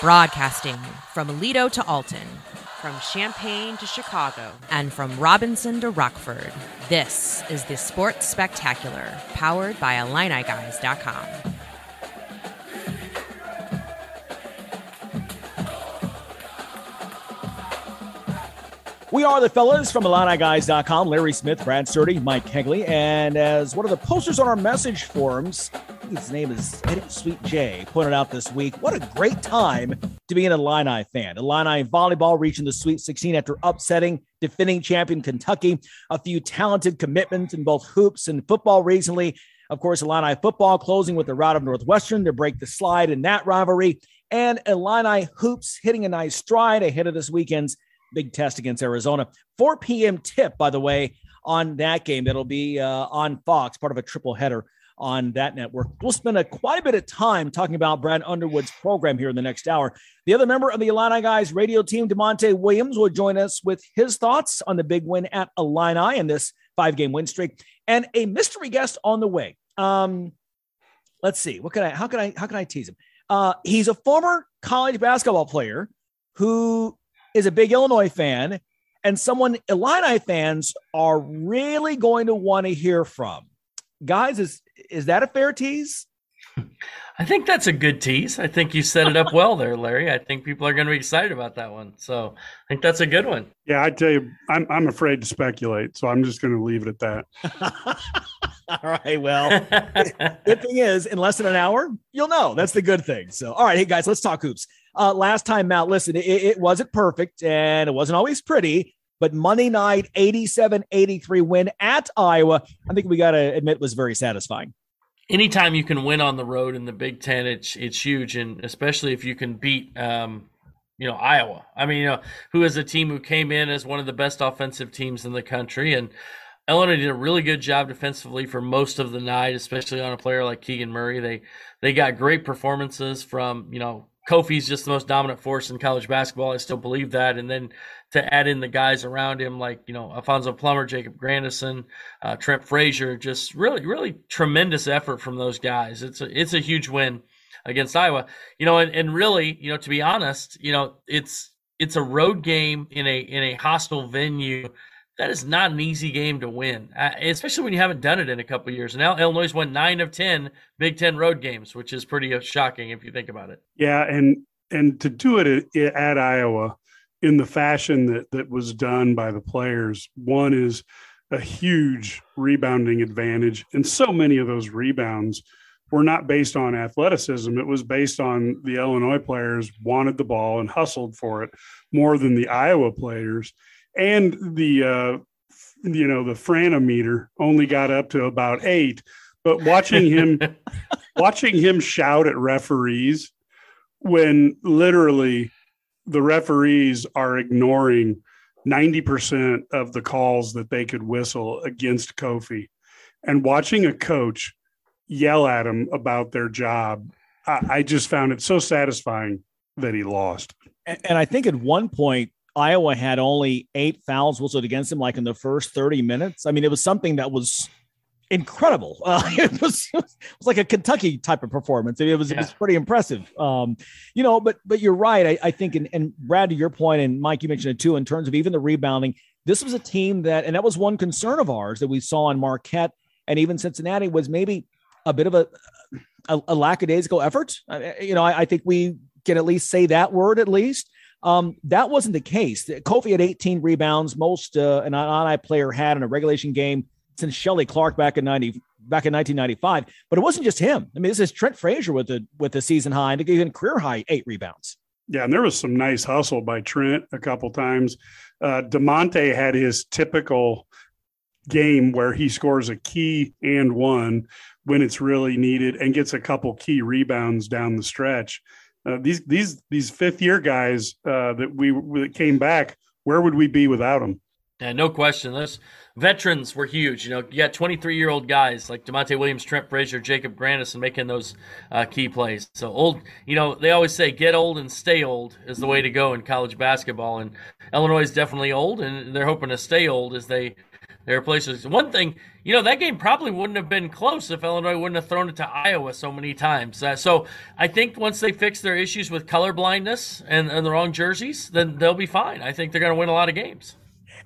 Broadcasting from Lido to Alton, from Champaign to Chicago, and from Robinson to Rockford, this is the Sports Spectacular, powered by IlliniGuys.com. We are the fellas from IlliniGuys.com. Larry Smith, Brad Sturdy, Mike Kegley. And as one of the posters on our message forums, his name is Eddie Sweet J, pointed out this week, what a great time to be an Illini fan. Illini volleyball reaching the Sweet 16 after upsetting defending champion Kentucky. A few talented commitments in both hoops and football recently. Of course, Illini football closing with the rout of Northwestern to break the slide in that rivalry. And Illini hoops hitting a nice stride ahead of this weekend's big test against Arizona. 4 p.m. tip, by the way, on that game. That'll be uh, on Fox, part of a triple header on that network. We'll spend a quite a bit of time talking about Brad Underwood's program here in the next hour. The other member of the Illini Guys radio team, Da'Monte Williams, will join us with his thoughts on the big win at Illini and this five-game win streak, and a mystery guest on the way. Um, let's see, what can I? How can I? How can I tease him? Uh, he's a former college basketball player who is a big Illinois fan and someone Illini fans are really going to want to hear from. Guys, is is that a fair tease? I think that's a good tease. I think you set it up well there, Larry. I think people are going to be excited about that one. So I think that's a good one. Yeah, I tell you, I'm I'm afraid to speculate, so I'm just going to leave it at that. all right. Well, good thing is, in less than an hour, you'll know. That's the good thing. So, all right, hey guys, let's talk hoops. Uh, last time, Matt, listen, it, it wasn't perfect and it wasn't always pretty, but Monday night 87 83 win at Iowa, I think we got to admit was very satisfying. Anytime you can win on the road in the Big Ten, it's it's huge, and especially if you can beat, um, you know, Iowa. I mean, you know, who is a team who came in as one of the best offensive teams in the country, and Illinois did a really good job defensively for most of the night, especially on a player like Keegan Murray. They they got great performances from you know Kofi's just the most dominant force in college basketball. I still believe that. And then to add in the guys around him, like, you know, Alfonso Plummer, Jacob Grandison, uh, Trent Frazier, just really, really tremendous effort from those guys. It's a, it's a huge win against Iowa, you know, and, and really, you know, to be honest, you know, it's, it's a road game in a, in a hostile venue that is not an easy game to win, uh, especially when you haven't done it in a couple years. Now Illinois won nine of ten Big Ten road games, which is pretty uh, shocking if you think about it. Yeah, and and to do it at, at Iowa in the fashion that that was done by the players, one is a huge rebounding advantage, and so many of those rebounds were not based on athleticism. It was based on the Illinois players wanted the ball and hustled for it more than the Iowa players and the uh, you know the franometer only got up to about eight. But watching him watching him shout at referees when literally the referees are ignoring 90% of the calls that they could whistle against Kofi and watching a coach yell at him about their job, I, I just found it so satisfying that he lost. And, and I think at one point, Iowa had only eight fouls whistled against him, like in the first 30 minutes. I mean, it was something that was incredible. Uh, it, was, it was like a Kentucky type of performance. It was, yeah. it was pretty impressive. Um, you know, but but you're right. I, I think, and, and Brad, to your point, and Mike, you mentioned it too, in terms of even the rebounding, this was a team that, and that was one concern of ours that we saw in Marquette and even Cincinnati was maybe a bit of a, a, a lackadaisical effort. you know, I, I think we can at least say that word at least. Um, that wasn't the case. Kofi had 18 rebounds, most uh, an Illini player had in a regulation game since Shelly Clark back in 90 back in 1995. But it wasn't just him. I mean, this is Trent Frazier with a with a season high and even career high eight rebounds. Yeah, and there was some nice hustle by Trent a couple times. Uh, Da'Monte had his typical game where he scores a key and one when it's really needed and gets a couple key rebounds down the stretch uh, these these these fifth year guys uh, that we that came back, where would we be without them? Yeah, no question. Those veterans were huge. You know, you got 23 year old guys like Da'Monte Williams, Trent Frazier, Jacob Grandison making those uh, key plays. So old, you know, they always say get old and stay old is the way to go in college basketball. And Illinois is definitely old, and they're hoping to stay old as they There are places. One thing, you know, that game probably wouldn't have been close if Illinois wouldn't have thrown it to Iowa so many times. Uh, so I think once they fix their issues with color blindness and, and the wrong jerseys, then they'll be fine. I think they're going to win a lot of games.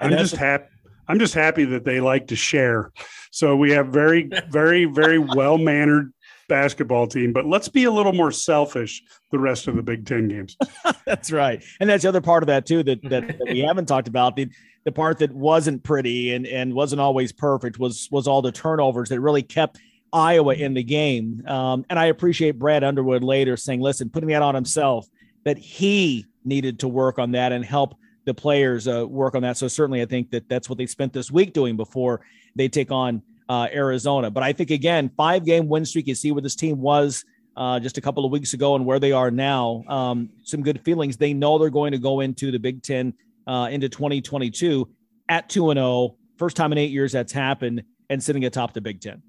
I'm just happy. I'm just happy that they like to share. So we have very, very, very well mannered basketball team, but let's be a little more selfish the rest of the Big Ten games. that's right, and that's the other part of that too that that, that we haven't talked about. The the part that wasn't pretty and and wasn't always perfect was was all the turnovers that really kept Iowa in the game. Um, and I appreciate Brad Underwood later saying, "Listen, putting that on himself that he needed to work on that and help." the players uh, work on that. So certainly, I think that that's what they spent this week doing before they take on uh, Arizona. But I think again, five game win streak. You see where this team was uh, just a couple of weeks ago and where they are now. Um, some good feelings. They know they're going to go into the Big Ten uh, into 2022 at two and zero. Oh. First time in eight years that's happened, and sitting atop the Big Ten.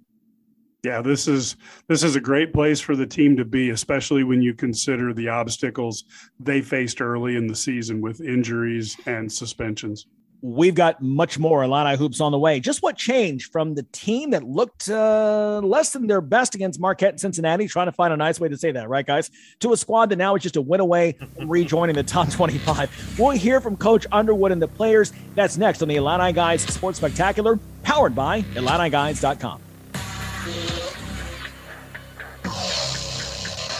Yeah, this is this is a great place for the team to be, especially when you consider the obstacles they faced early in the season with injuries and suspensions. We've got much more Illini hoops on the way. Just what changed from the team that looked uh, less than their best against Marquette and Cincinnati, trying to find a nice way to say that, right, guys? To a squad that now is just a win away from rejoining the top 25. We'll hear from Coach Underwood and the players. That's next on the Illini Guys Sports Spectacular, powered by IlliniGuys.com.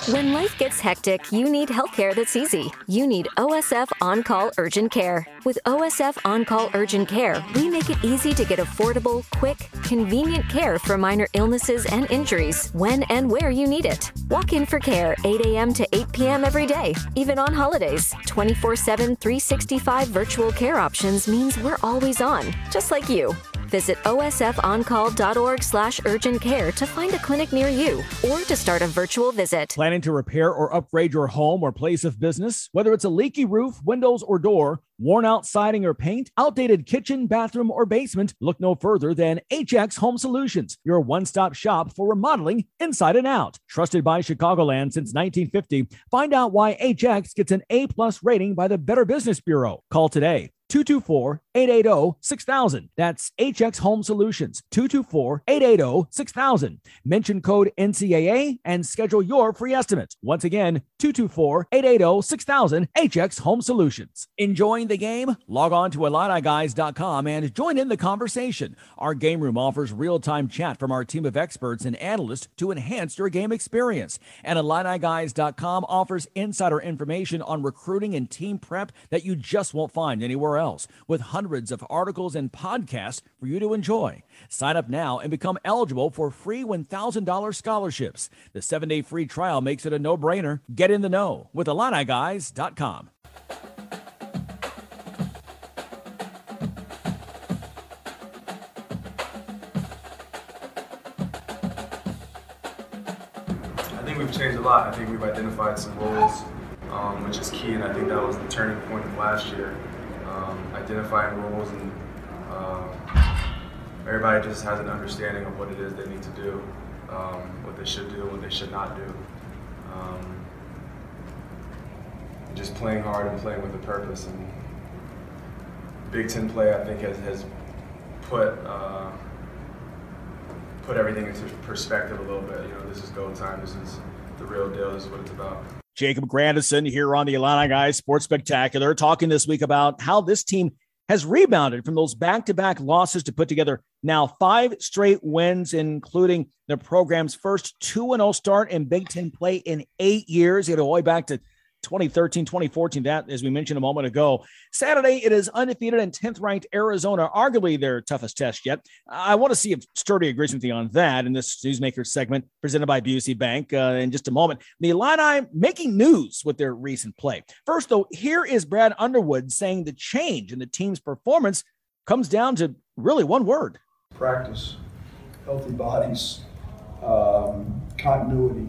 When life gets hectic, you need healthcare that's easy. You need OSF On Call Urgent Care. With OSF On Call Urgent Care, we make it easy to get affordable, quick, convenient care for minor illnesses and injuries when and where you need it. Walk in for care 8 a.m. to 8 p.m. every day, even on holidays. 24 7, 365 virtual care options means we're always on, just like you. Visit osfoncall.org slash urgent care to find a clinic near you or to start a virtual visit. Planning to repair or upgrade your home or place of business? Whether it's a leaky roof, windows, or door, worn out siding or paint, outdated kitchen, bathroom, or basement, look no further than HX Home Solutions, your one stop shop for remodeling inside and out. Trusted by Chicagoland since 1950, find out why HX gets an A plus rating by the Better Business Bureau. Call today 224 880 6000. That's HX Home Solutions, 224 880 6000. Mention code NCAA and schedule your free estimate. Once again, 224 880 6000. HX Home Solutions. Enjoying the game? Log on to IlliniGuys.com and join in the conversation. Our game room offers real time chat from our team of experts and analysts to enhance your game experience. And IlliniGuys.com offers insider information on recruiting and team prep that you just won't find anywhere else, with hundreds of articles and podcasts for you to enjoy. Sign up now and become eligible for free $1,000 scholarships. The seven day free trial makes it a no brainer. Get in the know with IlliniGuys.com. we've changed a lot. I think we've identified some roles, um, which is key, and I think that was the turning point of last year. Um, identifying roles, and uh, everybody just has an understanding of what it is they need to do, um, what they should do, what they should not do. Um, just playing hard and playing with a purpose. And Big Ten play, I think, has, has put uh, put everything into perspective a little bit. You know, this is go time. This is the real deal. This is what it's about. Jacob Grandison here on the Illini Guys Sports Spectacular, talking this week about how this team has rebounded from those back-to-back losses to put together now five straight wins, including the program's first 2-0 start in Big Ten play in eight years. You It all the way back to 2013, 2014. That, as we mentioned a moment ago, Saturday it is undefeated and 10th ranked Arizona, arguably their toughest test yet. I want to see if Sturdy agrees with you on that in this Newsmaker segment presented by Busey Bank uh, in just a moment. The Illini making news with their recent play. First, though, here is Brad Underwood saying the change in the team's performance comes down to really one word practice, healthy bodies, um, continuity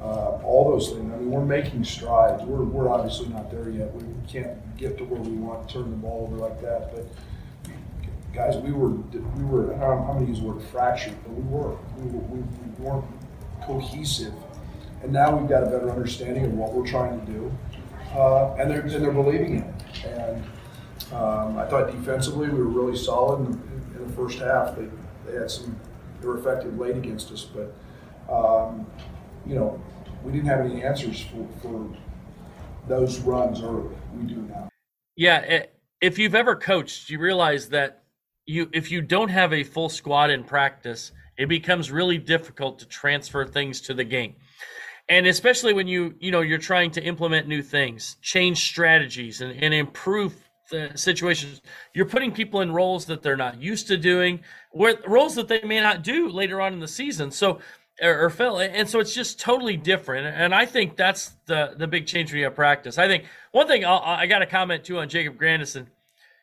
uh, all those things. I mean, we're making strides. We're, we're obviously not there yet. We can't get to where we want to turn the ball over like that. But guys, we were we were. I don't know how many use the word fractured, but we were. We, were, we, we weren't cohesive. And now we've got a better understanding of what we're trying to do, uh, and they're and they're believing in it. And Um, I thought defensively we were really solid in, in, in the first half. They, they had some, they were effective late against us, but um, you know, we didn't have any answers for, for those runs early. We do now. Yeah, eh, if you've ever coached, you realize that you if you don't have a full squad in practice, it becomes really difficult to transfer things to the game. And especially when you, you know, you're trying to implement new things, change strategies and, and improve the situations, you're putting people in roles that they're not used to doing, where roles that they may not do later on in the season. So or, or fill, and so it's just totally different. And I think that's the the big change we have practice. I think one thing I'll, i got a comment too on Jacob Grandison.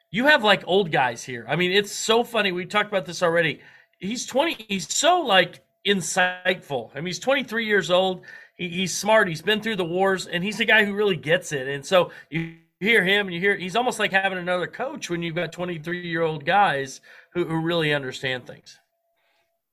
You have like old guys here. I mean, it's so funny. We talked about this already. He's 20. He's so like insightful. I mean, he's 23 years old. He, he's smart. He's been through the wars, and he's a guy who really gets it. And so you hear him, and you hear he's almost like having another coach when you've got 23 year old guys who, who really understand things.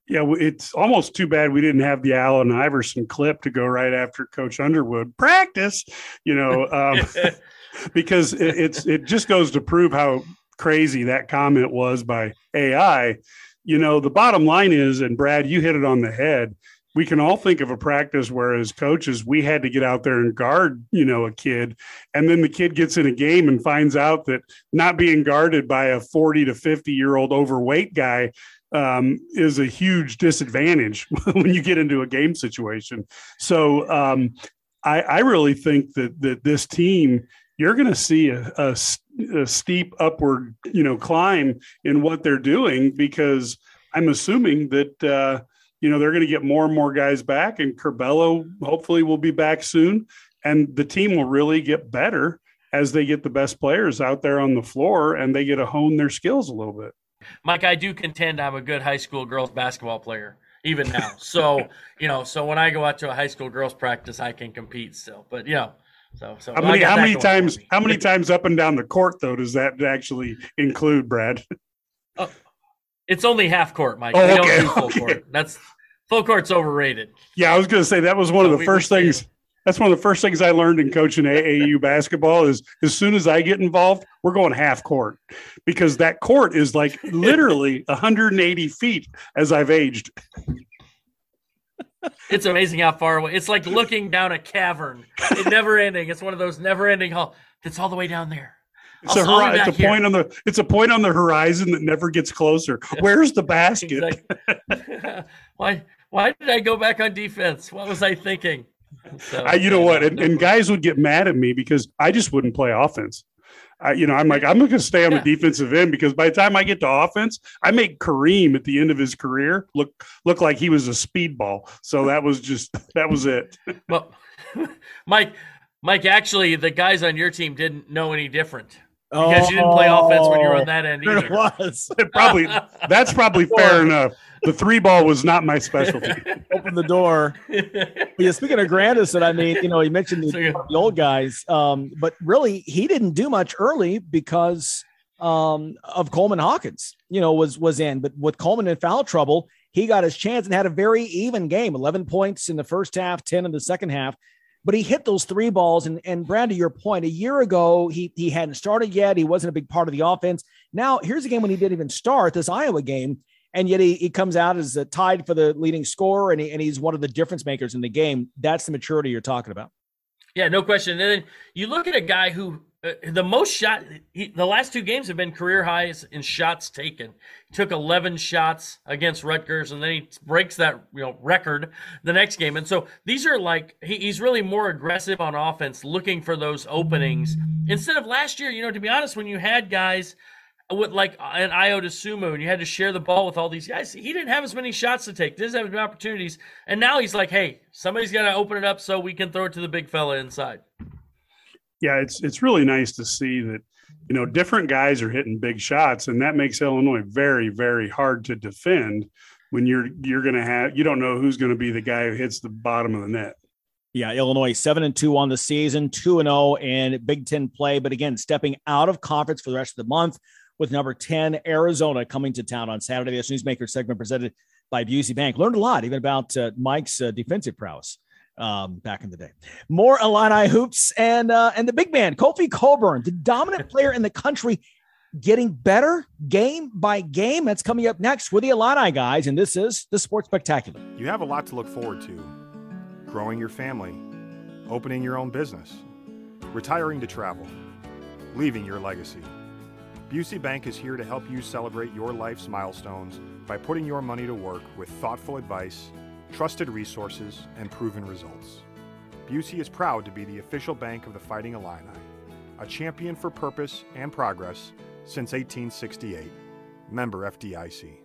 Yeah, it's almost too bad we didn't have the Allen Iverson clip to go right after Coach Underwood practice, you know, um, because it, it's it just goes to prove how crazy that comment was by AI. You know, the bottom line is, and Brad, you hit it on the head. We can all think of a practice where, as coaches, we had to get out there and guard, you know, a kid, and then the kid gets in a game and finds out that not being guarded by a forty to fifty year old overweight guy um, is a huge disadvantage when you get into a game situation. So um, I, I, really think that that this team you're going to see a, a, a, steep upward you know climb in what they're doing because I'm assuming that uh, you know they're going to get more and more guys back and Curbelo hopefully will be back soon and the team will really get better as they get the best players out there on the floor and they get to hone their skills a little bit. Mike, I do contend I'm a good high school girls basketball player even now. So you know, so when I go out to a high school girls practice, I can compete still. But you know, so so how many how many times how many times up and down the court though does that actually include, Brad? Oh, it's only half court, Mike. Oh, we okay. don't do full okay. court. That's full court's overrated. Yeah, I was going to say that was one so of the first things that's one of the first things I learned in coaching AAU basketball is as soon as I get involved, we're going half court because that court is like literally 180 feet as I've aged. It's amazing how far away. It's like looking down a cavern. It never ending. It's one of those never ending hall. It's all the way down there. It's, a, hori- it's a point on the it's a point on the horizon that never gets closer. Where's the basket? Like, why why did I go back on defense? What was I thinking? So, I, you know what? And, and, guys would get mad at me because I just wouldn't play offense. I, you know, I'm like, I'm going to stay on yeah. the defensive end because by the time I get to offense, I make Kareem at the end of his career look look like he was a speedball. So that was just that was it. well, Mike, Mike, actually, the guys on your team didn't know any different because you didn't play offense when you were on oh, that end either. It was probably that's probably fair enough. The three ball was not my specialty. Open the door. But yeah, speaking of Grandison, I mean, you know, he mentioned the, the old guys, um, but really he didn't do much early because um, of Coleman Hawkins. You know, was was in, but with Coleman in foul trouble, he got his chance and had a very even game. Eleven points in the first half, ten in the second half but he hit those three balls. And, and Brad, to your point, a year ago, he, he hadn't started yet. He wasn't a big part of the offense. Now, here's a game when he didn't even start this Iowa game. And yet he, he comes out as tied for the leading scorer and, he, and he's one of the difference makers in the game. That's the maturity you're talking about. Yeah, no question. And then you look at a guy who uh, the most shot he, the last two games have been career highs in shots taken. He took 11 shots against Rutgers, and then he breaks that you know record the next game. And so these are like he, he's really more aggressive on offense, looking for those openings instead of last year. You know, to be honest, when you had guys with like an Ayo Dosunmu and you had to share the ball with all these guys, he didn't have as many shots to take. Didn't have as many opportunities, and now he's like, hey, somebody's got to open it up so we can throw it to the big fella inside yeah, it's it's really nice to see that you know different guys are hitting big shots, and that makes Illinois very very hard to defend when you're you're going to have you don't know who's going to be the guy who hits the bottom of the net. Yeah, Illinois seven and two on the season, two and zero oh in Big Ten play, but again stepping out of conference for the rest of the month with number 10 Arizona coming to town on Saturday. This newsmaker segment presented by Busey Bank. Learned a lot even about uh, Mike's uh, defensive prowess um, back in the day. More Illini hoops and uh, and the big man Kofi Cockburn, the dominant player in the country getting better game by game? That's coming up next with the Illini guys, and this is the Sports Spectacular. You have a lot to look forward to growing your family, opening your own business, retiring to travel, leaving your legacy. Busey Bank is here to help you celebrate your life's milestones by putting your money to work with thoughtful advice, trusted resources, and proven results. Busey is proud to be the official bank of the Fighting Illini, a champion for purpose and progress since 1868. Member FDIC.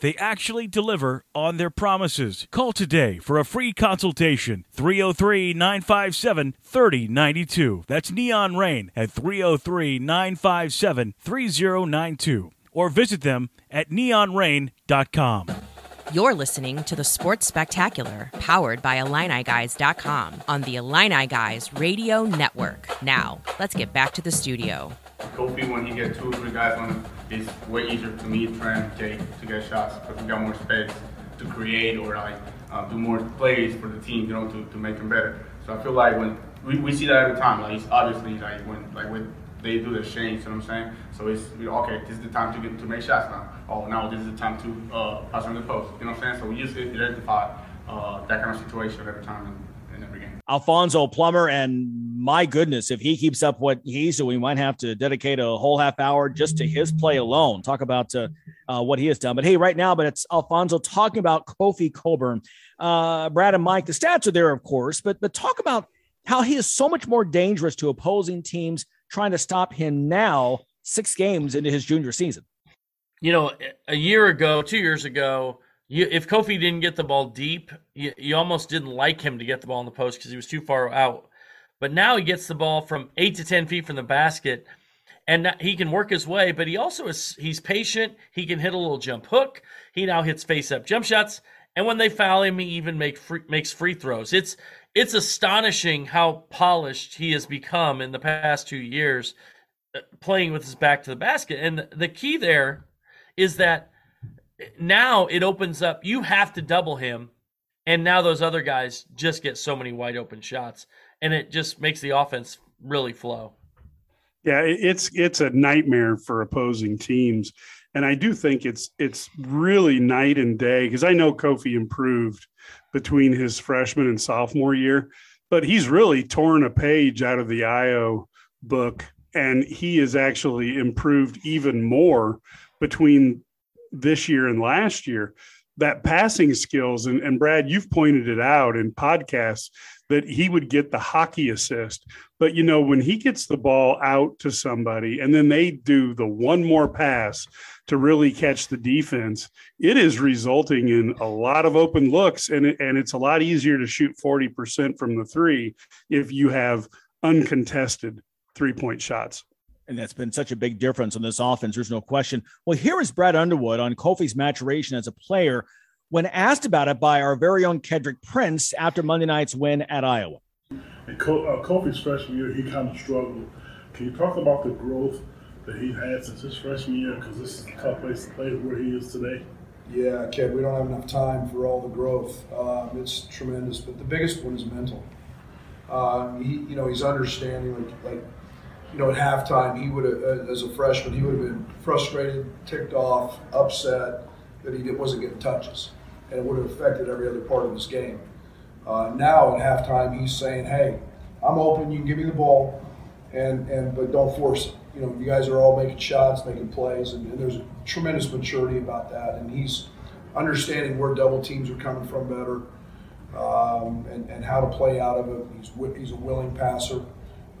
They actually deliver on their promises. Call today for a free consultation 303 957 3092. That's Neon Rain at 303 957 3092. Or visit them at neonrain.com. You're listening to the Sports Spectacular, powered by IlliniGuys.com on the Illini Guys Radio Network. Now, let's get back to the studio. Kofi, when he gets two or three guys on him, it's way easier to me, Trent, Jake, to get shots because we got more space to create or like uh, do more plays for the team, you know, to, to make them better. So I feel like when we, we see that every time, like it's obviously like when like when they do the exchange, you know what I'm saying? So it's you know, okay, this is the time to get to make shots now. Oh, now this is the time to uh, pass on the post. You know what I'm saying? So we just identify uh, that kind of situation every time in, in every game. Alfonso Plummer, and my goodness, if he keeps up what he's doing, we might have to dedicate a whole half hour just to his play alone. Talk about uh, uh, what he has done. But hey, right now, but it's Alfonso talking about Kofi Cockburn. Uh, Brad and Mike, the stats are there, of course, but but talk about how he is so much more dangerous to opposing teams trying to stop him now, six games into his junior season. You know, a year ago, two years ago, you, if Kofi didn't get the ball deep, you, you almost didn't like him to get the ball in the post because he was too far out. But now he gets the ball from eight to ten feet from the basket, and he can work his way. But he also is he's patient. He can hit a little jump hook. He now hits face up jump shots, and when they foul him, he even make free, makes free throws. It's it's astonishing how polished he has become in the past two years, uh, playing with his back to the basket. And the key there is that now it opens up. You have to double him, and now those other guys just get so many wide open shots, and it just makes the offense really flow. Yeah, it's it's a nightmare for opposing teams, and I do think it's it's really night and day because I know Kofi improved between his freshman and sophomore year, but he's really torn a page out of the Ayo book, and he has actually improved even more between this year and last year. That passing skills, and, and Brad, you've pointed it out in podcasts that he would get the hockey assist. But you know, when he gets the ball out to somebody and then they do the one more pass to really catch the defense, it is resulting in a lot of open looks. And, it, and it's a lot easier to shoot 40% from the three if you have uncontested three point shots. And that's been such a big difference on this offense. There's no question. Well, here is Brad Underwood on Kofi's maturation as a player when asked about it by our very own Kedrick Prince after Monday night's win at Iowa. And uh, Kofi's freshman year, he kind of struggled. Can you talk about the growth that he had since his freshman year? Because this is a tough place to play where he is today. Yeah, Ked, we don't have enough time for all the growth. Um, it's tremendous, but the biggest one is mental. Um, he, you know, he's understanding like, like, you know, at halftime, he would have, uh, as a freshman, he would have been frustrated, ticked off, upset that he wasn't getting touches and it would have affected every other part of his game. Uh, now at halftime, he's saying, "Hey, I'm open. You can give me the ball, and and but don't force it. You know, you guys are all making shots, making plays, and, and there's a tremendous maturity about that. And he's understanding where double teams are coming from better, um, and and how to play out of it. He's he's a willing passer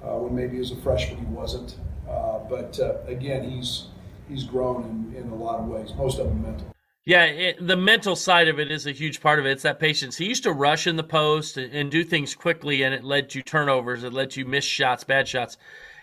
uh, when maybe as a freshman he wasn't. Uh, but uh, again, he's he's grown in, in a lot of ways. Most of them mental. Yeah, it, the mental side of it is a huge part of it. It's that patience. He used to rush in the post and, and do things quickly, and it led to turnovers. It led to missed shots, bad shots,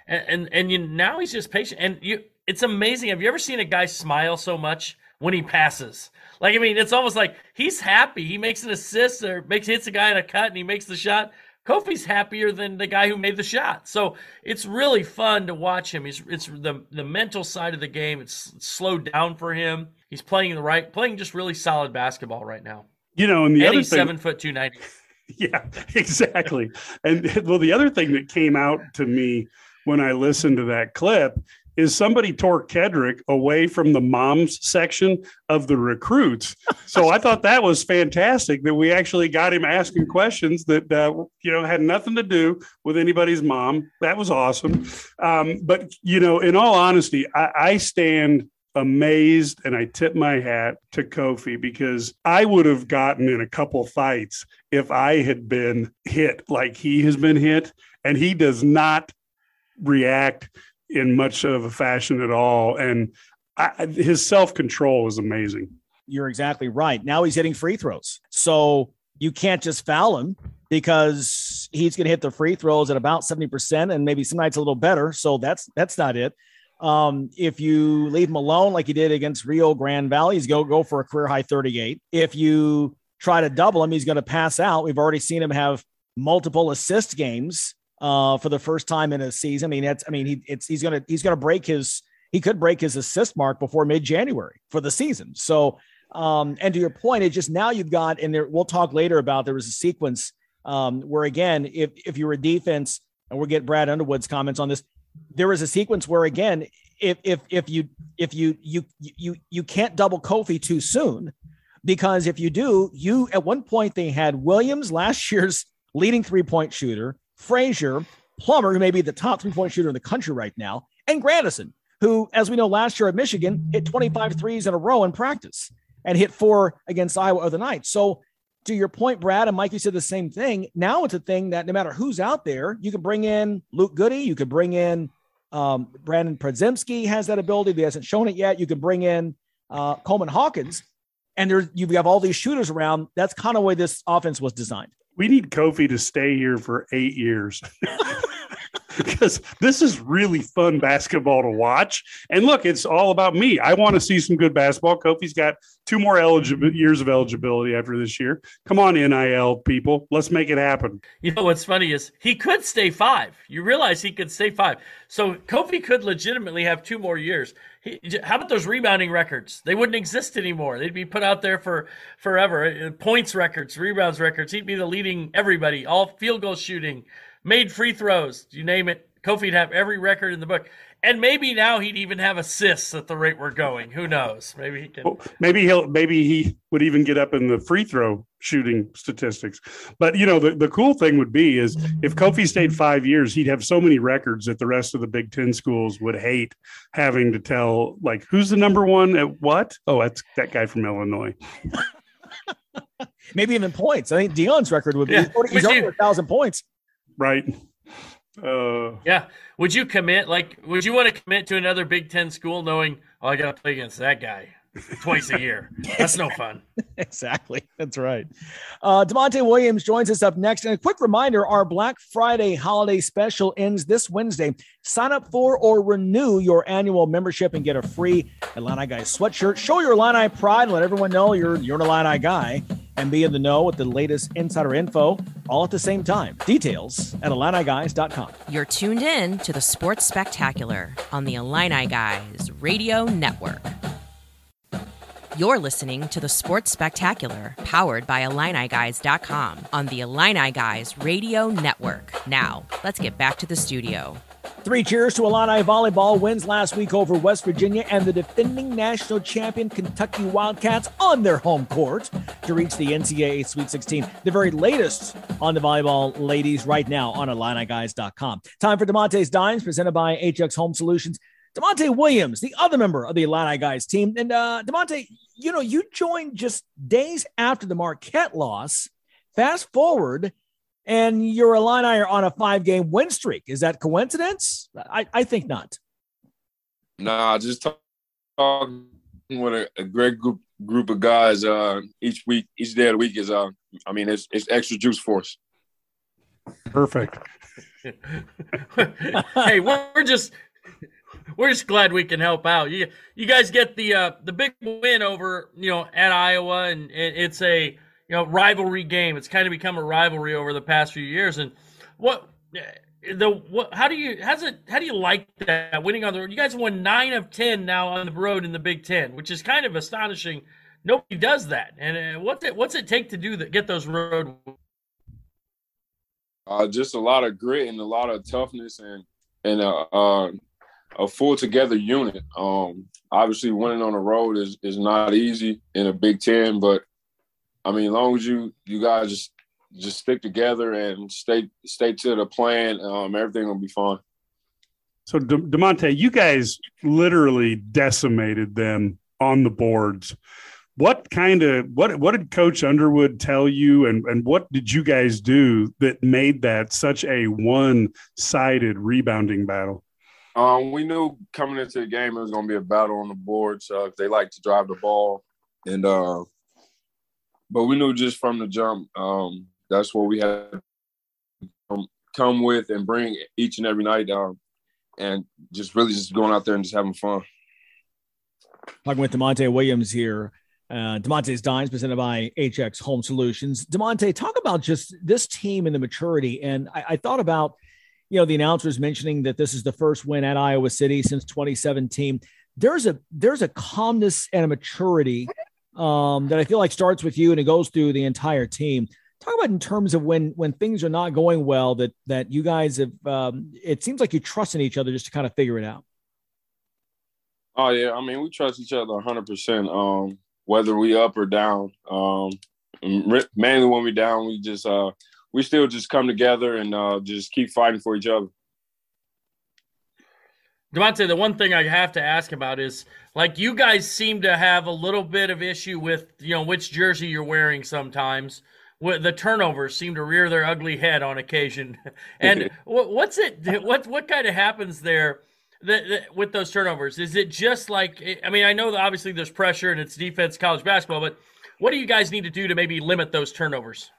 and and, and you, now he's just patient. And you, it's amazing. Have you ever seen a guy smile so much when he passes. Like I mean, it's almost like he's happy. He makes an assist or makes hits a guy in a cut and he makes the shot. Kofi's happier than the guy who made the shot. So it's really fun to watch him. He's it's the the mental side of the game. It's, slowed down for him. He's playing the right, playing just really solid basketball right now. You know, and the and other he's thing, seven foot two ninety. Yeah, exactly. and well, the other thing that came out to me when I listened to that clip is somebody tore Kedrick away from the moms section of the recruits. So I thought that was fantastic that we actually got him asking questions that uh, you know had nothing to do with anybody's mom. That was awesome. Um, but you know, in all honesty, I, I stand amazed and I tip my hat to Kofi because I would have gotten in a couple fights if I had been hit like he has been hit, and he does not react in much of a fashion at all. And I, his self control is amazing. You're exactly right. Now he's hitting free throws. So you can't just foul him because he's going to hit the free throws at about 70% and maybe some nights a little better. So that's that's not it. Um, if you leave him alone like he did against Rio Grande Valley, he's going to go for a career high 38. If you try to double him, he's going to pass out. We've already seen him have multiple assist games uh, for the first time in a season. I mean, that's I mean, he it's he's gonna he's gonna break his he could break his assist mark before mid January for the season. So um, and to your point, it just now you've got and there we'll talk later about there was a sequence um, where again, if if you're a defense, and we'll get Brad Underwood's comments on this, there was a sequence where again, if if if you if you you you you can't double Kofi too soon, because if you do, you at one point they had Williams last year's leading three point shooter, Frazier, Plummer, who may be the top three point shooter in the country right now, and Grandison, who, as we know, last year at Michigan hit 25 threes in a row in practice and hit four against Iowa other night. So, to your point, Brad and Mike, you said the same thing. Now it's a thing that no matter who's out there, you can bring in Luke Goode, you could bring in um, Brandon Podziemski has that ability. He hasn't shown it yet. You can bring in uh, Coleman Hawkins, and there you have all these shooters around. That's kind of way this offense was designed. We need Kofi to stay here for eight years. because this is really fun basketball to watch. And look, it's all about me. I want to see some good basketball. Kofi's got two more eligible years of eligibility after this year. Come on, NIL people, let's make it happen. You know what's funny is he could stay five. You realize he could stay five. So Kofi could legitimately have two more years. He, how about those rebounding records? They wouldn't exist anymore. They'd be put out there for forever. Uh, points records, rebounds records. He'd be the leading everybody, all field goal shooting, made free throws, you name it. Kofi'd have every record in the book. And maybe now he'd even have assists at the rate we're going. Who knows? Maybe he can. Well, maybe he'll. Maybe he would even get up in the free throw shooting statistics. But you know, the, the cool thing would be is if Kofi stayed five years, he'd have so many records that the rest of the Big Ten schools would hate having to tell, like, who's the number one at what? Oh, that's that guy from Illinois. maybe even points. I think Deon's record would be yeah. he's over a thousand points. Right. Uh, yeah. Would you commit? Like, would you want to commit to another Big Ten school knowing, oh, I got to play against that guy twice a year? That's no fun. exactly. That's right. Uh, Da'Monte Williams joins us up next. And a quick reminder our Black Friday holiday special ends this Wednesday. Sign up for or renew your annual membership and get a free Illini Guys sweatshirt. Show your Illini pride and let everyone know you're, you're an Illini guy and be in the know with the latest insider info all at the same time. Details at IlliniGuys.com. You're tuned in to the Sports Spectacular on the Illini Guys Radio Network. You're listening to the Sports Spectacular, powered by IlliniGuys.com on the Illini Guys Radio Network. Now, let's get back to the studio. Three cheers to Illini volleyball wins last week over West Virginia and the defending national champion Kentucky Wildcats on their home court to reach the NCAA Sweet 16. The very latest on the volleyball ladies right now on IlliniGuys.com. Time for Da'Monte's Dimes presented by HX Home Solutions. Da'Monte Williams, the other member of the Illini Guys team. And uh, Da'Monte, you know, you joined just days after the Marquette loss. Fast forward, and your Illini are on a five game win streak. Is that coincidence? I, I think not. Nah, just talk, talking with a, a, great group group of guys uh, each week, each day of the week is uh, I mean, it's it's extra juice for us. Perfect. hey, we're just we're just glad we can help out. You you guys get the uh, the big win over you know at Iowa, and, and it's a you know rivalry game. It's kind of become a rivalry over the past few years. And what the what? How do you how's it? How do you like that winning on the road? You guys won nine of ten now on the road in the Big Ten, which is kind of astonishing. Nobody does that. And uh, what's it what's it take to do that? Get those road. Uh, just a lot of grit and a lot of toughness and and a, uh, a full together unit. Um, obviously, winning on the road is is not easy in a Big Ten, but I mean, as long as you you guys just just stick together and stay stay to the plan, um, everything will be fine. So, De- Da'Monte, you guys literally decimated them on the boards. What kind of what what did Coach Underwood tell you, and and what did you guys do that made that such a one sided rebounding battle? Um, we knew coming into the game it was going to be a battle on the boards. Uh, they like to drive the ball, and uh, but we knew just from the jump um, that's what we had come with and bring each and every night, um, and just really just going out there and just having fun. Talking with Da'Monte Williams here. Uh, Da'Monte's Dimes presented by HX Home Solutions. Da'Monte, talk about just this team and the maturity. And I, I thought about – you know, the announcers mentioning that this is the first win at Iowa City since 2017. There's a there's a calmness and a maturity um, that I feel like starts with you and it goes through the entire team. Talk about in terms of when when things are not going well that that you guys have. Um, it seems like you trust in each other just to kind of figure it out. Oh yeah, I mean we trust each other 100. Um, percent Whether we up or down, um, mainly when we down, we just uh, we still just come together and uh, just keep fighting for each other. Da'Monte, the one thing I have to ask about is like you guys seem to have a little bit of issue with you know which jersey you're wearing sometimes. The turnovers seem to rear their ugly head on occasion. And what's it? What what kind of happens there? That, that, with those turnovers, is it just like? I mean, I know that obviously there's pressure and it's defense, college basketball, but what do you guys need to do to maybe limit those turnovers?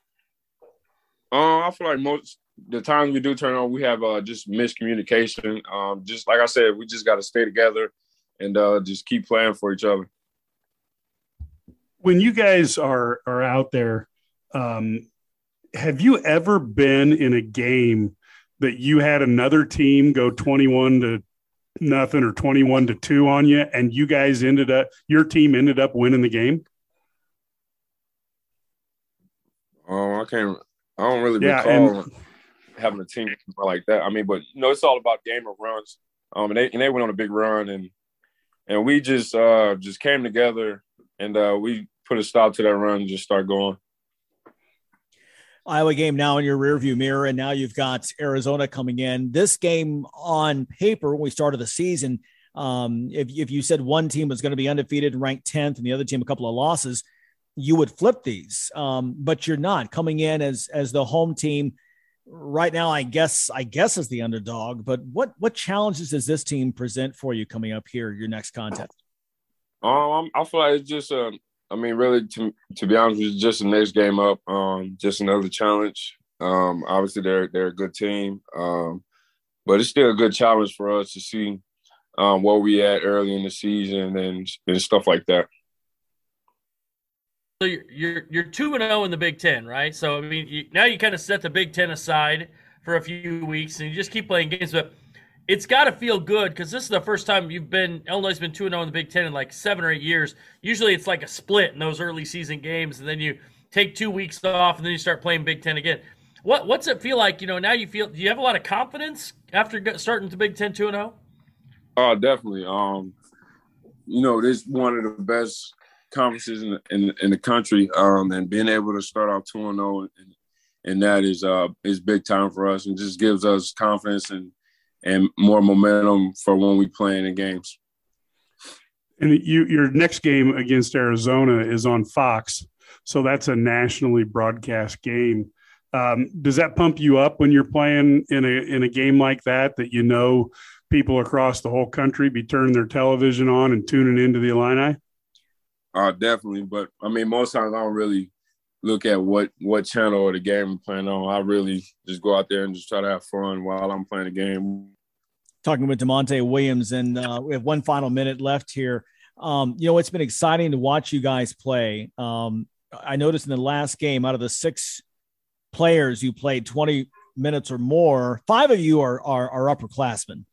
Um, I feel like most the times we do turn on, we have uh, just miscommunication. Um, just like I said, we just got to stay together and uh, just keep playing for each other. When you guys are are out there, um, have you ever been in a game that you had another team go twenty one to nothing or twenty one to two on you, and you guys ended up your team ended up winning the game? Oh, I can't. I don't really yeah, recall and, having a team like that. I mean, but you know, it's all about game of runs. Um, and they and they went on a big run, and and we just uh just came together and uh we put a stop to that run and just start going. Iowa game now in your rearview mirror, and now you've got Arizona coming in. This game on paper, when we started the season, um, if, if you said one team was going to be undefeated ranked 10th and the other team a couple of losses, you would flip these, um, but you're not coming in as as the home team right now. I guess I guess as the underdog. But what what challenges does this team present for you coming up here your next contest? Um, I feel like it's just uh, I mean, really, to to be honest, it's just the next game up. Um, just another challenge. Um, obviously they're they're a good team. Um, but it's still a good challenge for us to see um, where we at early in the season and and stuff like that. So you're you're two and zero oh in the Big Ten, right? So I mean, you, now you kind of set the Big Ten aside for a few weeks, and you just keep playing games. But it's got to feel good because this is the first time you've been Illinois has been two and zero oh in the Big Ten in like seven or eight years. Usually, it's like a split in those early season games, and then you take two weeks off, and then you start playing Big Ten again. What what's it feel like? You know, now you feel. Do you have a lot of confidence after starting the Big Ten two and zero? Oh, definitely. Um, you know, this one of the best conferences in, in, in the country, um, and being able to start off two and zero, oh and that is uh is big time for us, and just gives us confidence and and more momentum for when we play in the games. And you, your next game against Arizona is on Fox, so that's a nationally broadcast game. Um, does that pump you up when you're playing in a in a game like that? That you know people across the whole country be turning their television on and tuning into the Illini? Uh, definitely. But I mean, most times I don't really look at what what channel or the game I'm playing on. I really just go out there and just try to have fun while I'm playing the game. Talking with Da'Monte Williams, and uh, we have one final minute left here. Um, you know, it's been exciting to watch you guys play. Um, I noticed in the last game, out of the six players you played 20 minutes or more, five of you are are, are upperclassmen.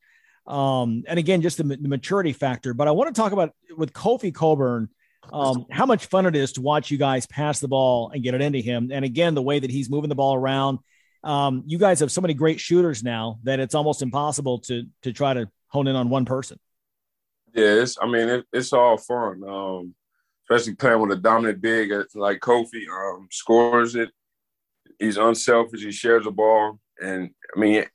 Um, and again, just the, the, maturity factor. But I want to talk about with Kofi Cockburn, um, how much fun it is to watch you guys pass the ball and get it into him. And again, the way that he's moving the ball around. Um, you guys have so many great shooters now that it's almost impossible to to try to hone in on one person. Yeah, it's, I mean, it, it's all fun, um, especially playing with a dominant big like Kofi. Um, scores it. He's unselfish. He shares the ball, and I mean,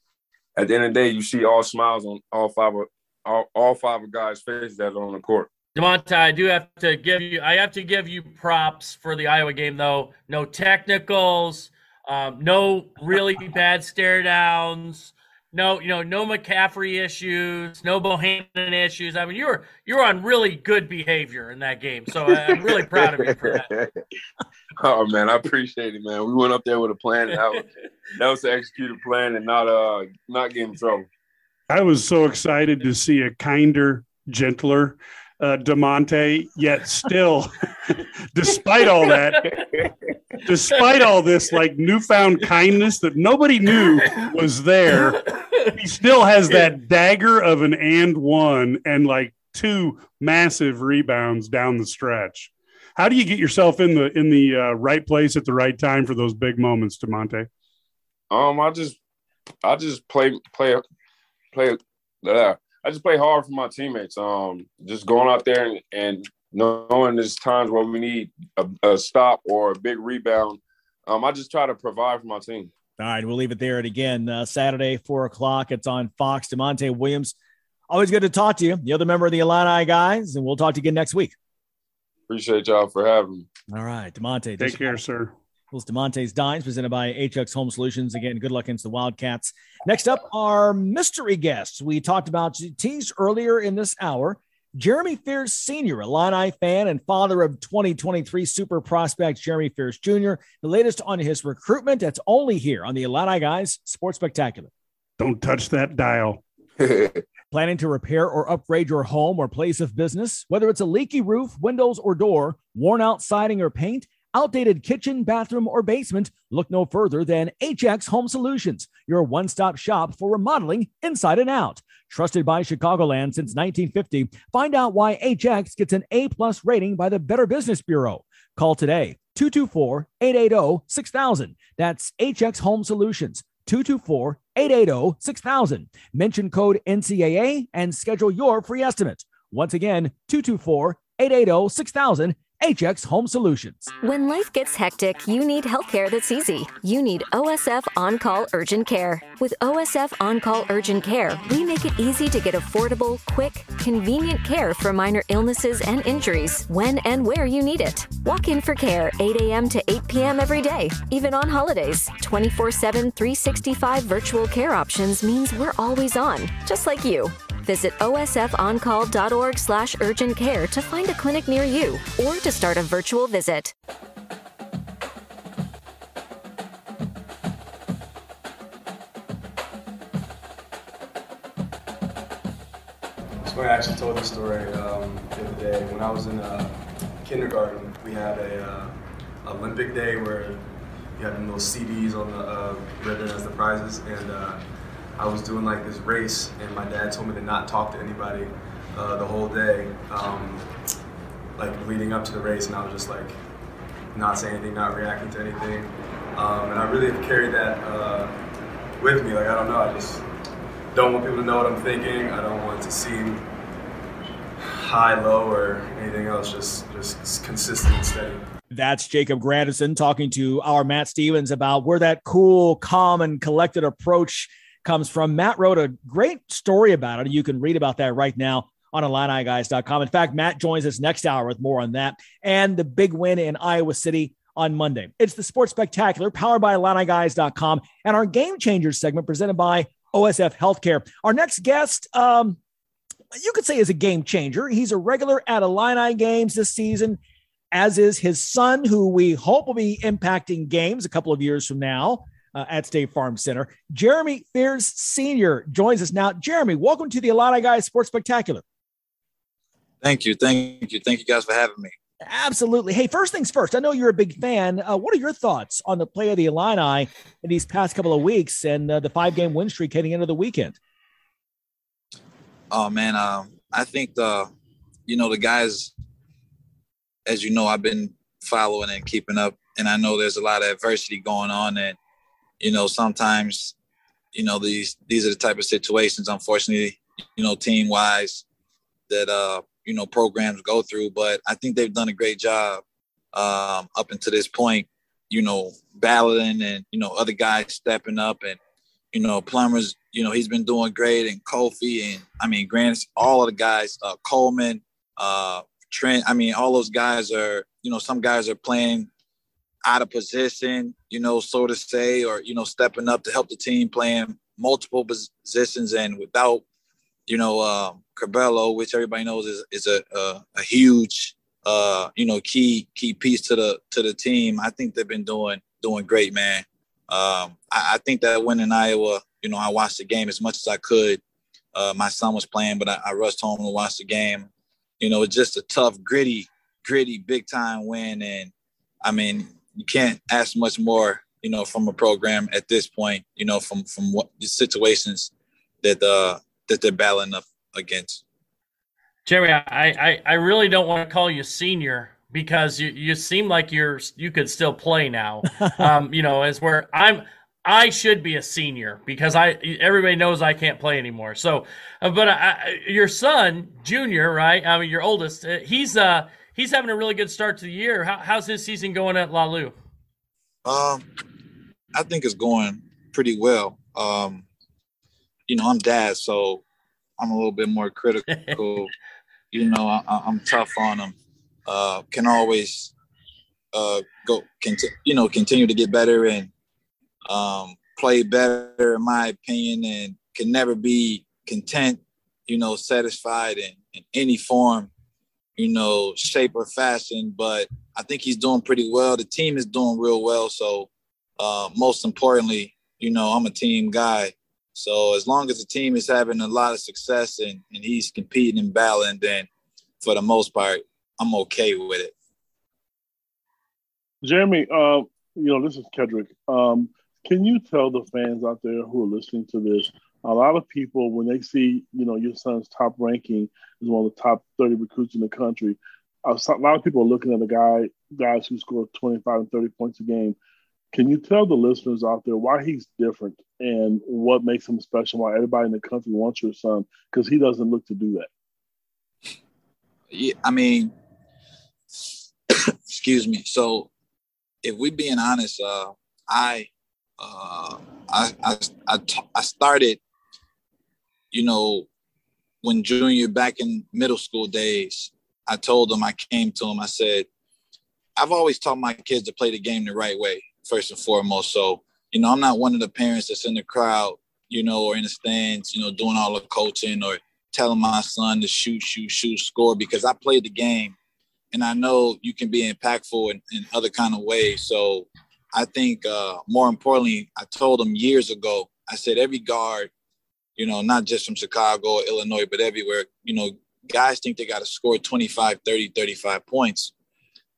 at the end of the day, you see all smiles on all five of all, all five of guys' faces that are on the court. Da'Monte, I do have to give you I have to give you props for the Iowa game though. No technicals, um, no really bad stare downs, no, you know, no McCaffery issues, no Bohannon issues. I mean, you were you were on really good behavior in that game. So I, am really proud of you for that. oh man, I appreciate it, man. We went up there with a plan. That was, that was the executed plan and not uh not getting in trouble. I was so excited to see a kinder, gentler uh, Da'Monte, yet still, despite all that, despite all this like newfound kindness that nobody knew was there, he still has that dagger of an and one and like two massive rebounds down the stretch. How do you get yourself in the in the uh, right place at the right time for those big moments, Da'Monte? Um, I just I just play play play. Uh, I just play hard for my teammates. Um, just going out there and, and knowing there's times where we need a, a stop or a big rebound. Um, I just try to provide for my team. All right, we'll leave it there. And again, uh, Saturday, four o'clock. It's on Fox. Da'Monte Williams. Always good to talk to you. The other member of the Illini guys, and we'll talk to you again next week. Appreciate y'all for having me. All right, Da'Monte. Take care, sir. It's Da'Monte's Dimes presented by HX Home Solutions. Again, good luck against the Wildcats. Next up, our mystery guests. We talked about teased earlier in this hour. Jeremy Fears Sr., Illini fan and father of 2023 super prospect Jeremy Fears Jr. The latest on his recruitment. That's only here on the Illini Guys Sports Spectacular. Don't touch that dial. Planning to repair or upgrade your home or place of business? Whether it's a leaky roof, windows, or door, worn out siding or paint, outdated kitchen, bathroom, or basement, look no further than HX Home Solutions, your one stop shop for remodeling inside and out. Trusted by Chicagoland since 1950, find out why HX gets an A plus rating by the Better Business Bureau. Call today 224 880 6000. That's HX Home Solutions. 224 880 6000. Mention code NCAA and schedule your free estimate. Once again, 224 880 6000 HX Home Solutions. When life gets hectic, you need healthcare that's easy. You need OSF On Call Urgent Care. With OSF On Call Urgent Care, we make it easy to get affordable, quick, convenient care for minor illnesses and injuries when and where you need it. Walk in for care 8 a.m. to 8 p.m. every day, even on holidays. 24 7, 365 virtual care options means we're always on, just like you. Visit osfoncall.org slash urgent care to find a clinic near you or to start a virtual visit. I actually told this story um, the other day. When I was in uh, kindergarten, we had a uh, Olympic day where you had little CDs on the uh, ribbon as the prizes, and uh, I was doing like this race, and my dad told me to not talk to anybody uh, the whole day, um, like leading up to the race, and I was just like not saying anything, not reacting to anything, um, and I really carried that uh, with me. Like I don't know, I just don't want people to know what I'm thinking. I don't want to seem high, low, or anything else. Just just consistent and steady. That's Jacob Grandison talking to our Matt Stevens about where that cool, calm, and collected approach comes from. Matt wrote a great story about it. You can read about that right now on IlliniGuys.com. In fact, Matt joins us next hour with more on that and the big win in Iowa City on Monday. It's the Sports Spectacular powered by IlliniGuys.com and our Game Changers segment presented by OSF Healthcare. Our next guest, um, you could say is a game changer. He's a regular at Illini games this season, as is his son, who we hope will be impacting games a couple of years from now. Uh, at State Farm Center. Jeremy Fears Sr. joins us now. Jeremy, welcome to the Illini Guys Sports Spectacular. Thank you. Thank you. Thank you guys for having me. Absolutely. Hey, first things first, I know you're a big fan. Uh, what are your thoughts on the play of the Illini in these past couple of weeks and uh, the five game win streak heading into the weekend? Oh, man. Um, I think the, you know, the guys, as you know, I've been following and keeping up, and I know there's a lot of adversity going on. And, you know, sometimes, you know, these, these are the type of situations, unfortunately, you know, team wise that, uh, you know programs go through. But I think they've done a great job um, up until this point. You know, battling and you know other guys stepping up and you know Plummer's. You know he's been doing great and Kofi and I mean Grant's all of the guys, uh, Coleman, uh, Trent. I mean all those guys are. You know some guys are playing out of position, you know, so to say, or you know, stepping up to help the team playing multiple positions and without you know, uh, Curbelo, which everybody knows is, is a, a, a huge, uh, you know, key key piece to the to the team. I think they've been doing doing great, man. Um, I, I, think that win in Iowa, you know, I watched the game as much as I could. Uh, my son was playing, but I, I, rushed home to watch the game. You know, it's just a tough, gritty, gritty, big time win, and I mean, you can't ask much more, you know, from a program at this point. You know, from from what the situations that uh that they're battling up against. Jerry, I, I, I really don't want to call you senior because you, you seem like you're you could still play now. um, you know, as where I'm I should be a senior because I everybody knows I can't play anymore. So, uh, but I, your son, Junior, right? I mean, your oldest, uh, he's uh he's having a really good start to the year. How, how's his season going at Lalu? Um, I think it's going pretty well. Um, you know, I'm dad, so I'm a little bit more critical. you know, I, am tough on him. Uh, can always uh, go, conti- you know, continue to get better and um, play better, in my opinion, and can never be content, you know, satisfied in, in any form, you know, shape or fashion. But I think he's doing pretty well. The team is doing real well. So, uh, most importantly, you know, I'm a team guy. So as long as the team is having a lot of success and, and he's competing and battling, then for the most part, I'm okay with it. Jeremy, uh, you know, this is Kedrick. Um, can you tell the fans out there who are listening to this, a lot of people, when they see, you know, your son's top ranking is one of the top 30 recruits in the country, a lot of people are looking at the guy, guys who score 25 and 30 points a game can you tell the listeners out there why he's different and what makes him special? Why everybody in the country wants your son? Because he doesn't look to do that. Yeah, I mean, excuse me. So, if we're being honest, uh, I, uh, I, I, I, t- I started, you know, when junior back in middle school days. I told him, I came to him, I said, I've always taught my kids to play the game the right way first and foremost. So, you know, I'm not one of the parents that's in the crowd, you know, or in the stands, you know, doing all the coaching or telling my son to shoot, shoot, shoot, score because I played the game and I know you can be impactful in, in other kind of ways. So I think uh, more importantly, I told him years ago, I said every guard, you know, not just from Chicago Illinois, but everywhere, you know, guys think they got to score 25, 30, 35 points.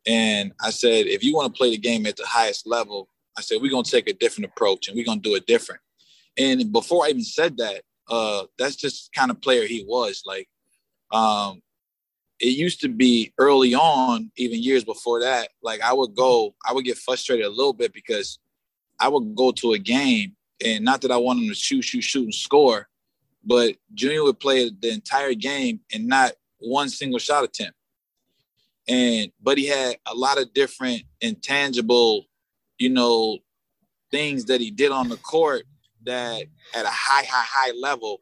And I said, if you want to play the game at the highest level, I said, we're going to take a different approach and we're going to do it different. And before I even said that, uh, that's just kind of player he was. Like, um, it used to be early on, even years before that, like I would go, I would get frustrated a little bit because I would go to a game and not that I wanted him to shoot, shoot, shoot, and score, but Junior would play the entire game and not one single shot attempt. And but he had a lot of different intangible you know things that he did on the court that at a high high high level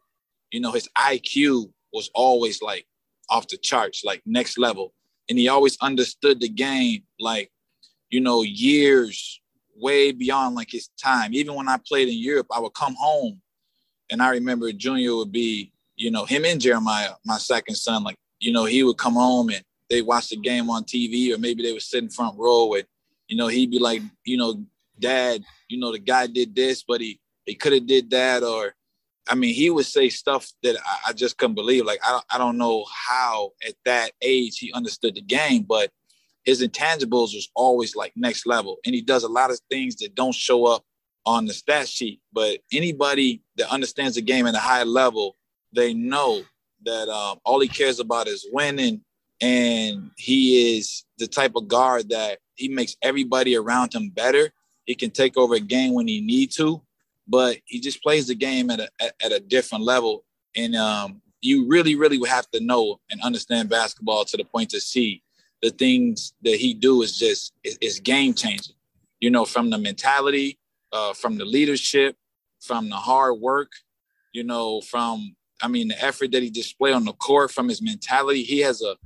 you know his iq was always like off the charts like next level. And he always understood the game like you know years way beyond like his time. Even when i played in europe i would come home and i remember junior would be you know him and jeremiah my second son like you know he would come home and they watch the game on TV, or maybe they were sitting front row and, you know, he'd be like, you know, dad, you know, the guy did this, but he he could have did that, or I mean, he would say stuff that I, I just couldn't believe. Like I I don't know how at that age he understood the game, but his intangibles was always like next level, and he does a lot of things that don't show up on the stat sheet. But anybody that understands the game at a high level, they know that um, all he cares about is winning, and he is the type of guard that he makes everybody around him better. He can take over a game when he need to, but he just plays the game at a at a different level. And um, you really, really have to know and understand basketball to the point to see the things that he do is just is game changing. You know, from the mentality, uh, from the leadership, from the hard work, you know, from I mean the effort that he display on the court, from his mentality. He has a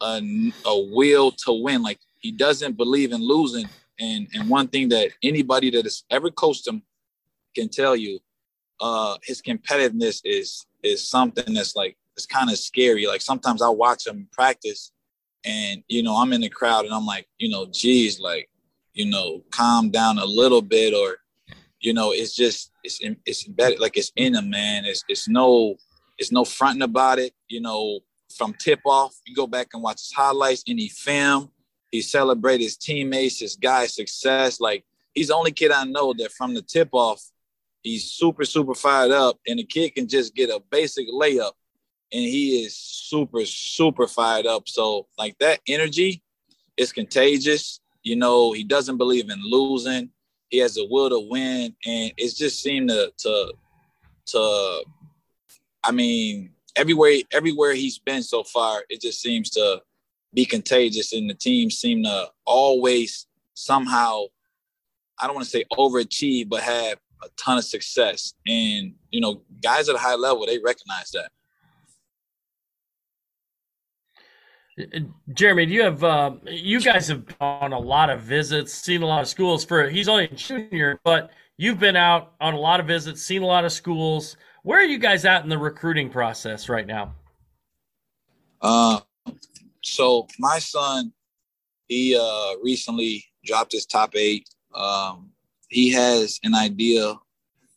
a, a will to win. Like he doesn't believe in losing. And and one thing that anybody that has ever coached him can tell you, uh, his competitiveness is is something that's like it's kind of scary. Like sometimes I watch him practice, and you know I'm in the crowd and I'm like, you know, geez, like, you know, calm down a little bit, or you know, it's just it's it's embedded, like it's in him, man. It's it's no it's no fronting about it. You know, from tip off, you go back and watch his highlights, any film, he celebrated his teammates, his guys' success. Like he's the only kid I know that from the tip off He's super, super fired up, and the kid can just get a basic layup, and he is super, super fired up. So, like that energy is contagious. You know, he doesn't believe in losing. He has a will to win, and it's just seemed to to to. I mean, everywhere everywhere he's been so far, it just seems to be contagious, and the team seem to always somehow. I don't want to say overachieve, but have a ton of success. And, you know, guys at a high level, they recognize that. Uh, Jeremy, do you have uh, you guys have on a lot of visits, seen a lot of schools. For he's only a junior, but you've been out on a lot of visits, seen a lot of schools. Where are you guys at in the recruiting process right now? Uh, so my son, he uh, recently dropped his top eight. Um, he has an idea,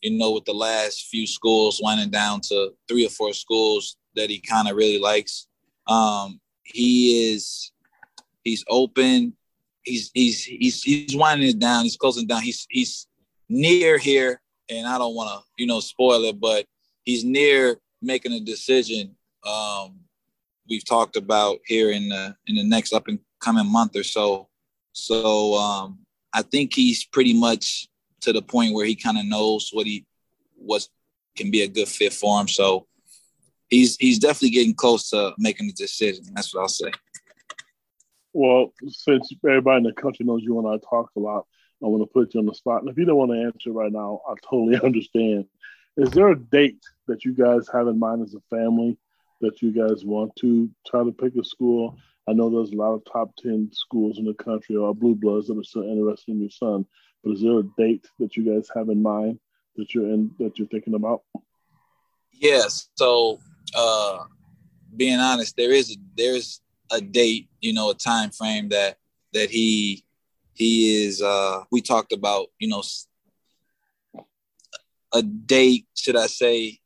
you know, with the last few schools winding down to three or four schools that he kind of really likes. Um, he is he's open. He's he's he's he's winding it down. He's closing down. He's he's near here, and I don't want to you know spoil it, but he's near making a decision. Um, we've talked about here in the in the next up and coming month or so. So um, I think he's pretty much to the point where he kind of knows what he what can be a good fit for him. So he's he's definitely getting close to making a decision. That's what I'll say. Well, since everybody in the country knows you and I talk a lot, I want to put you on the spot. And if you don't want to answer right now, I totally understand. Is there a date that you guys have in mind as a family that you guys want to try to pick a school? I know there's a lot of top 10 schools in the country or blue bloods that are still interested in your son, but is there a date that you guys have in mind that you're in that you're thinking about? Yes. So uh being honest, there is a there's a date, you know, a time frame that that he he is uh we talked about, you know, a date, should I say,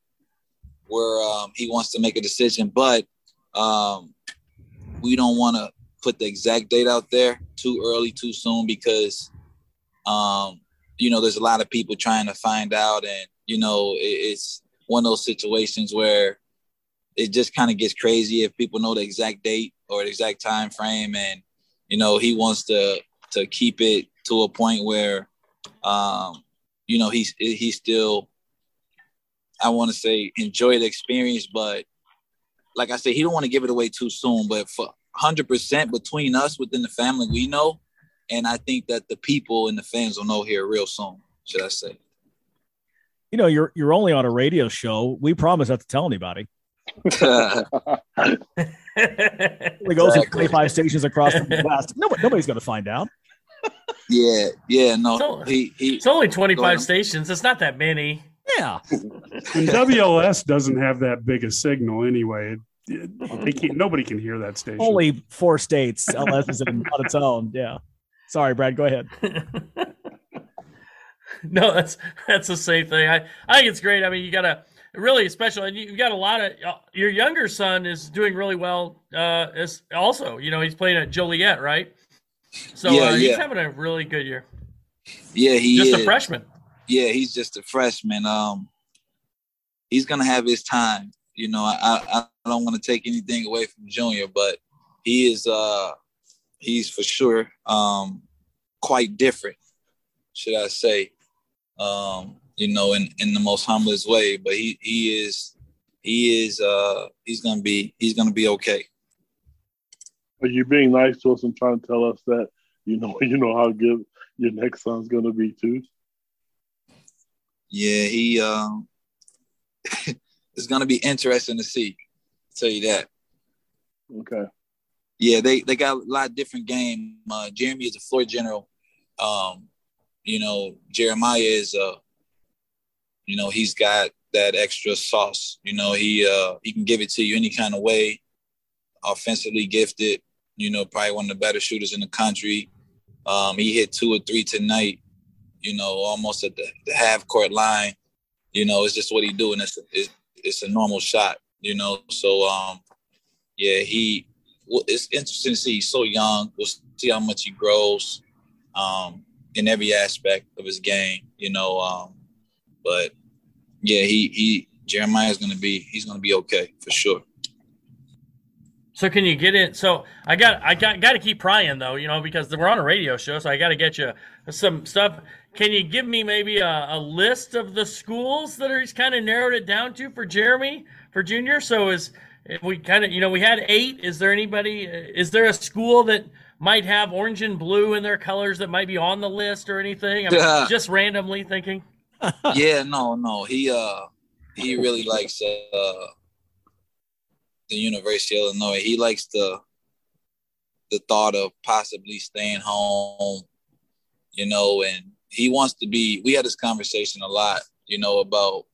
where um, he wants to make a decision, but um, we don't want to put the exact date out there too early, too soon, because um, you know there's a lot of people trying to find out, and you know it, it's one of those situations where it just kind of gets crazy if people know the exact date or the exact time frame, and you know he wants to to keep it to a point where um, you know he's he's still I want to say enjoy the experience, but like I said, he don't want to give it away too soon. But for hundred percent between us within the family, we know, and I think that the people and the fans will know here real soon. Should I say? You know, you're you're only on a radio show. We promise not to tell anybody. It goes to 25 stations across the West. Nobody, nobody's going to find out. Yeah, yeah, no. It's only, he, he, it's only 25 stations. It's not that many. Yeah. and WLS doesn't have that big a signal anyway. It, it, they can't, nobody can hear that station. Only four states. LS is on its own. Yeah. Sorry, Brad. Go ahead. No, that's that's the same thing. I I think it's great. I mean, you got a really special, and you've got a lot of uh, your younger son is doing really well. Uh, as also, you know, he's playing at Joliet, right? So Yeah, uh, he's yeah. having a really good year. Yeah, he Just is. a freshman. Yeah, he's just a freshman. Um, he's gonna have his time. You know, I I, I don't want to take anything away from Junior, but he is uh he's for sure um quite different, should I say? Um, you know, in in the most humblest way. But he he is he is uh he's gonna be he's gonna be okay. Are you being nice to us and trying to tell us that you know you know how good your next son's gonna be too? Yeah, he um it's gonna be interesting to see. tell you that. Okay. Yeah, they they got a lot of different game. Uh, Jeremy is a floor general. Um, you know, Jeremiah is uh, you know, he's got that extra sauce. You know, he uh he can give it to you any kind of way. Offensively gifted, you know, probably one of the better shooters in the country. Um, he hit two or three tonight, you know, almost at the, the half court line. You know, it's just what he do, and it's, it's it's a normal shot, you know. So um yeah, he well, it's interesting to see he's so young. We'll see how much he grows um, in every aspect of his game, you know. Um, but yeah, he he Jeremiah's gonna be he's gonna be okay for sure. So can you get it? So I got I got got to keep prying though, you know, because we're on a radio show, so I got to get you some stuff. Can you give me maybe a, a list of the schools that are he's kind of narrowed it down to for Jeremy for junior? So is if we kind of you know we had eight. Is there anybody? Is there a school that might have orange and blue in their colors that might be on the list or anything? I'm just randomly thinking. Yeah, no, no. He uh he really likes uh the University of Illinois. He likes the the thought of possibly staying home, you know, and he wants to be we had this conversation a lot, you know, about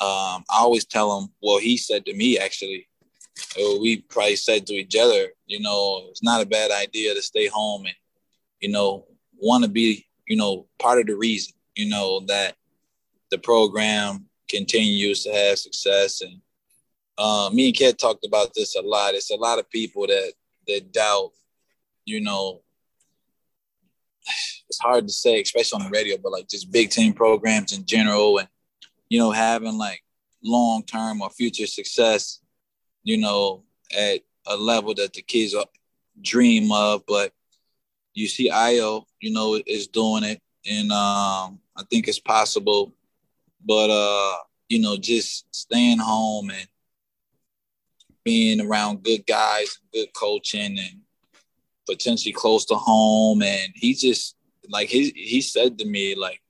um I always tell him, well, he said to me actually, or we probably said to each other, you know, it's not a bad idea to stay home and, you know, want to be, you know, part of the reason, you know, that the program continues to have success. And uh, me and Ket talked about this a lot. It's a lot of people that that doubt, you know, it's hard to say, especially on the radio, but like just Big Ten programs in general and, you know, having like long term or future success, you know, at a level that the kids dream of. But you see Ayo, you know, is doing it. And um, I think it's possible. But uh, you know, just staying home and being around good guys, good coaching and potentially close to home. And he just like he he said to me, like,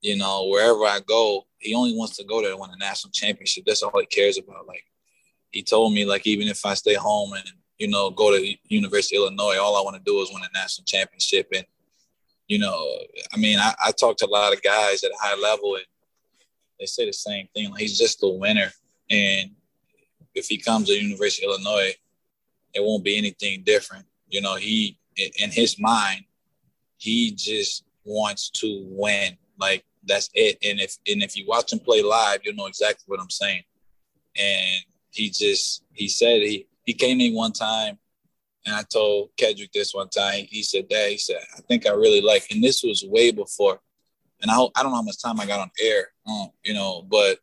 you know, wherever I go, he only wants to go there to win a national championship. That's all he cares about. Like he told me, like, even if I stay home and, you know, go to University of Illinois, all I want to do is win a national championship. And, you know, I mean, I, I talk to a lot of guys at a high level and they say the same thing. Like he's just a winner. And if he comes to University of Illinois, it won't be anything different. You know, he in in his mind, he just wants to win. Like that's it. And if and if you watch him play live, you'll know exactly what I'm saying. And he just he said he he came in one time and I told Kedrick this one time. He said, Dad, he said, I think I really like, and this was way before. And I, I don't know how much time I got on air, um, you know, but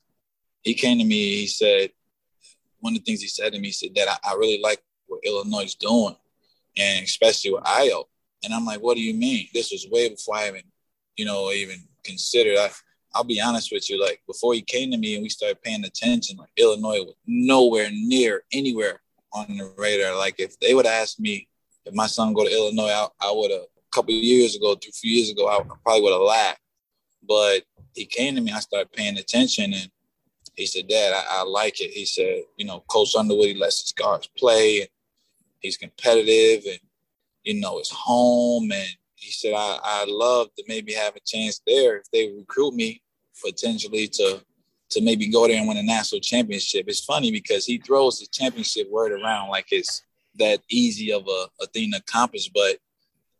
he came to me. He said, one of the things he said to me, he said that I, I really like what Illinois is doing, and especially with Ayo. And I'm like, what do you mean? This was way before I even, you know, even considered. I, I'll be honest with you, like before he came to me and we started paying attention, like Illinois was nowhere near anywhere on the radar. Like if they would asked me if my son go to Illinois, I, I would have a couple years ago, three few years ago, I probably would have laughed. But he came to me, I started paying attention, and he said, "Dad, I, I like it." He said, "You know, Coach Underwood, he lets his guards play, and he's competitive, and you know, it's home." And he said, "I I love to maybe have a chance there if they recruit me potentially to." To maybe go there and win a national championship. It's funny because he throws the championship word around like it's that easy of a, a thing to accomplish. But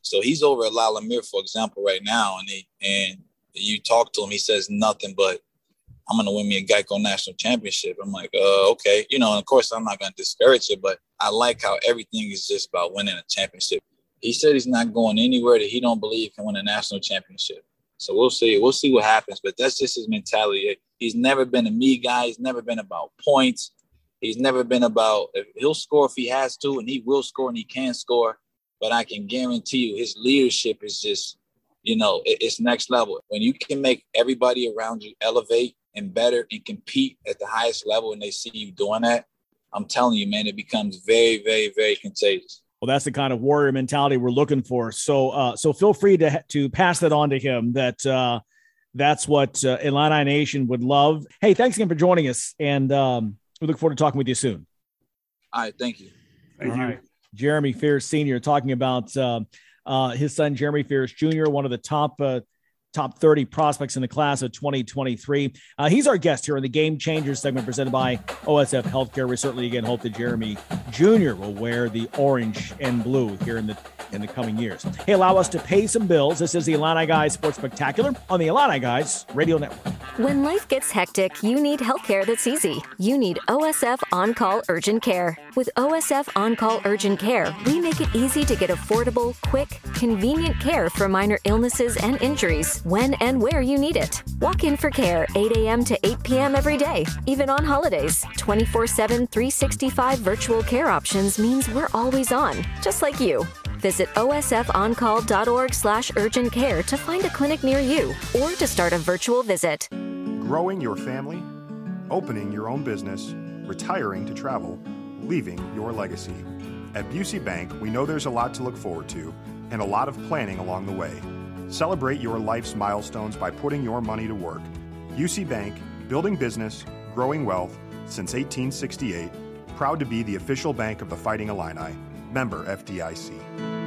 so he's over at La for example, right now, and he and You talk to him, he says nothing but I'm gonna win me a Geico national championship. I'm like, uh, okay, you know, and of course I'm not gonna discourage it, but I like how everything is just about winning a championship. He said he's not going anywhere that he don't believe can win a national championship. So we'll see. We'll see what happens. But that's just his mentality. He's never been a me guy. He's never been about points. He's never been about he'll score if he has to, and he will score and he can score. But I can guarantee you, his leadership is just, you know, it's next level. When you can make everybody around you elevate and better and compete at the highest level, and they see you doing that, I'm telling you, man, it becomes very, very, very contagious. Well, that's the kind of warrior mentality we're looking for. So, uh, so feel free to to pass that on to him. That uh, that's what uh, Illini Nation would love. Hey, thanks again for joining us, and um, we look forward to talking with you soon. All right, thank you. Thank All you. Right. Jeremy Fears Sr. talking about uh, uh, his son Jeremy Fears Jr., one of the top uh, top 30 prospects in the class of 2023. Uh, he's our guest here in the Game Changers segment presented by OSF Healthcare. We certainly again hope that Jeremy Jr. will wear the orange and blue here in the in the coming years. Hey, allow us to pay some bills. This is the Illini Guys Sports Spectacular on the Illini Guys Radio Network. When life gets hectic, you need healthcare that's easy. You need OSF On Call Urgent Care. With OSF On Call Urgent Care, we make it easy to get affordable, quick, convenient care for minor illnesses and injuries when and where you need it. Walk in for care 8 a.m. to 8 p.m. every day, even on holidays. 24 7, 365 virtual care options means we're always on, just like you. Visit osfoncall.org slash urgent care to find a clinic near you or to start a virtual visit. Growing your family, opening your own business, retiring to travel, leaving your legacy. At Busey Bank, we know there's a lot to look forward to and a lot of planning along the way. Celebrate your life's milestones by putting your money to work. Busey Bank, building business, growing wealth since 1868, proud to be the official bank of the Fighting Illini. Member FDIC.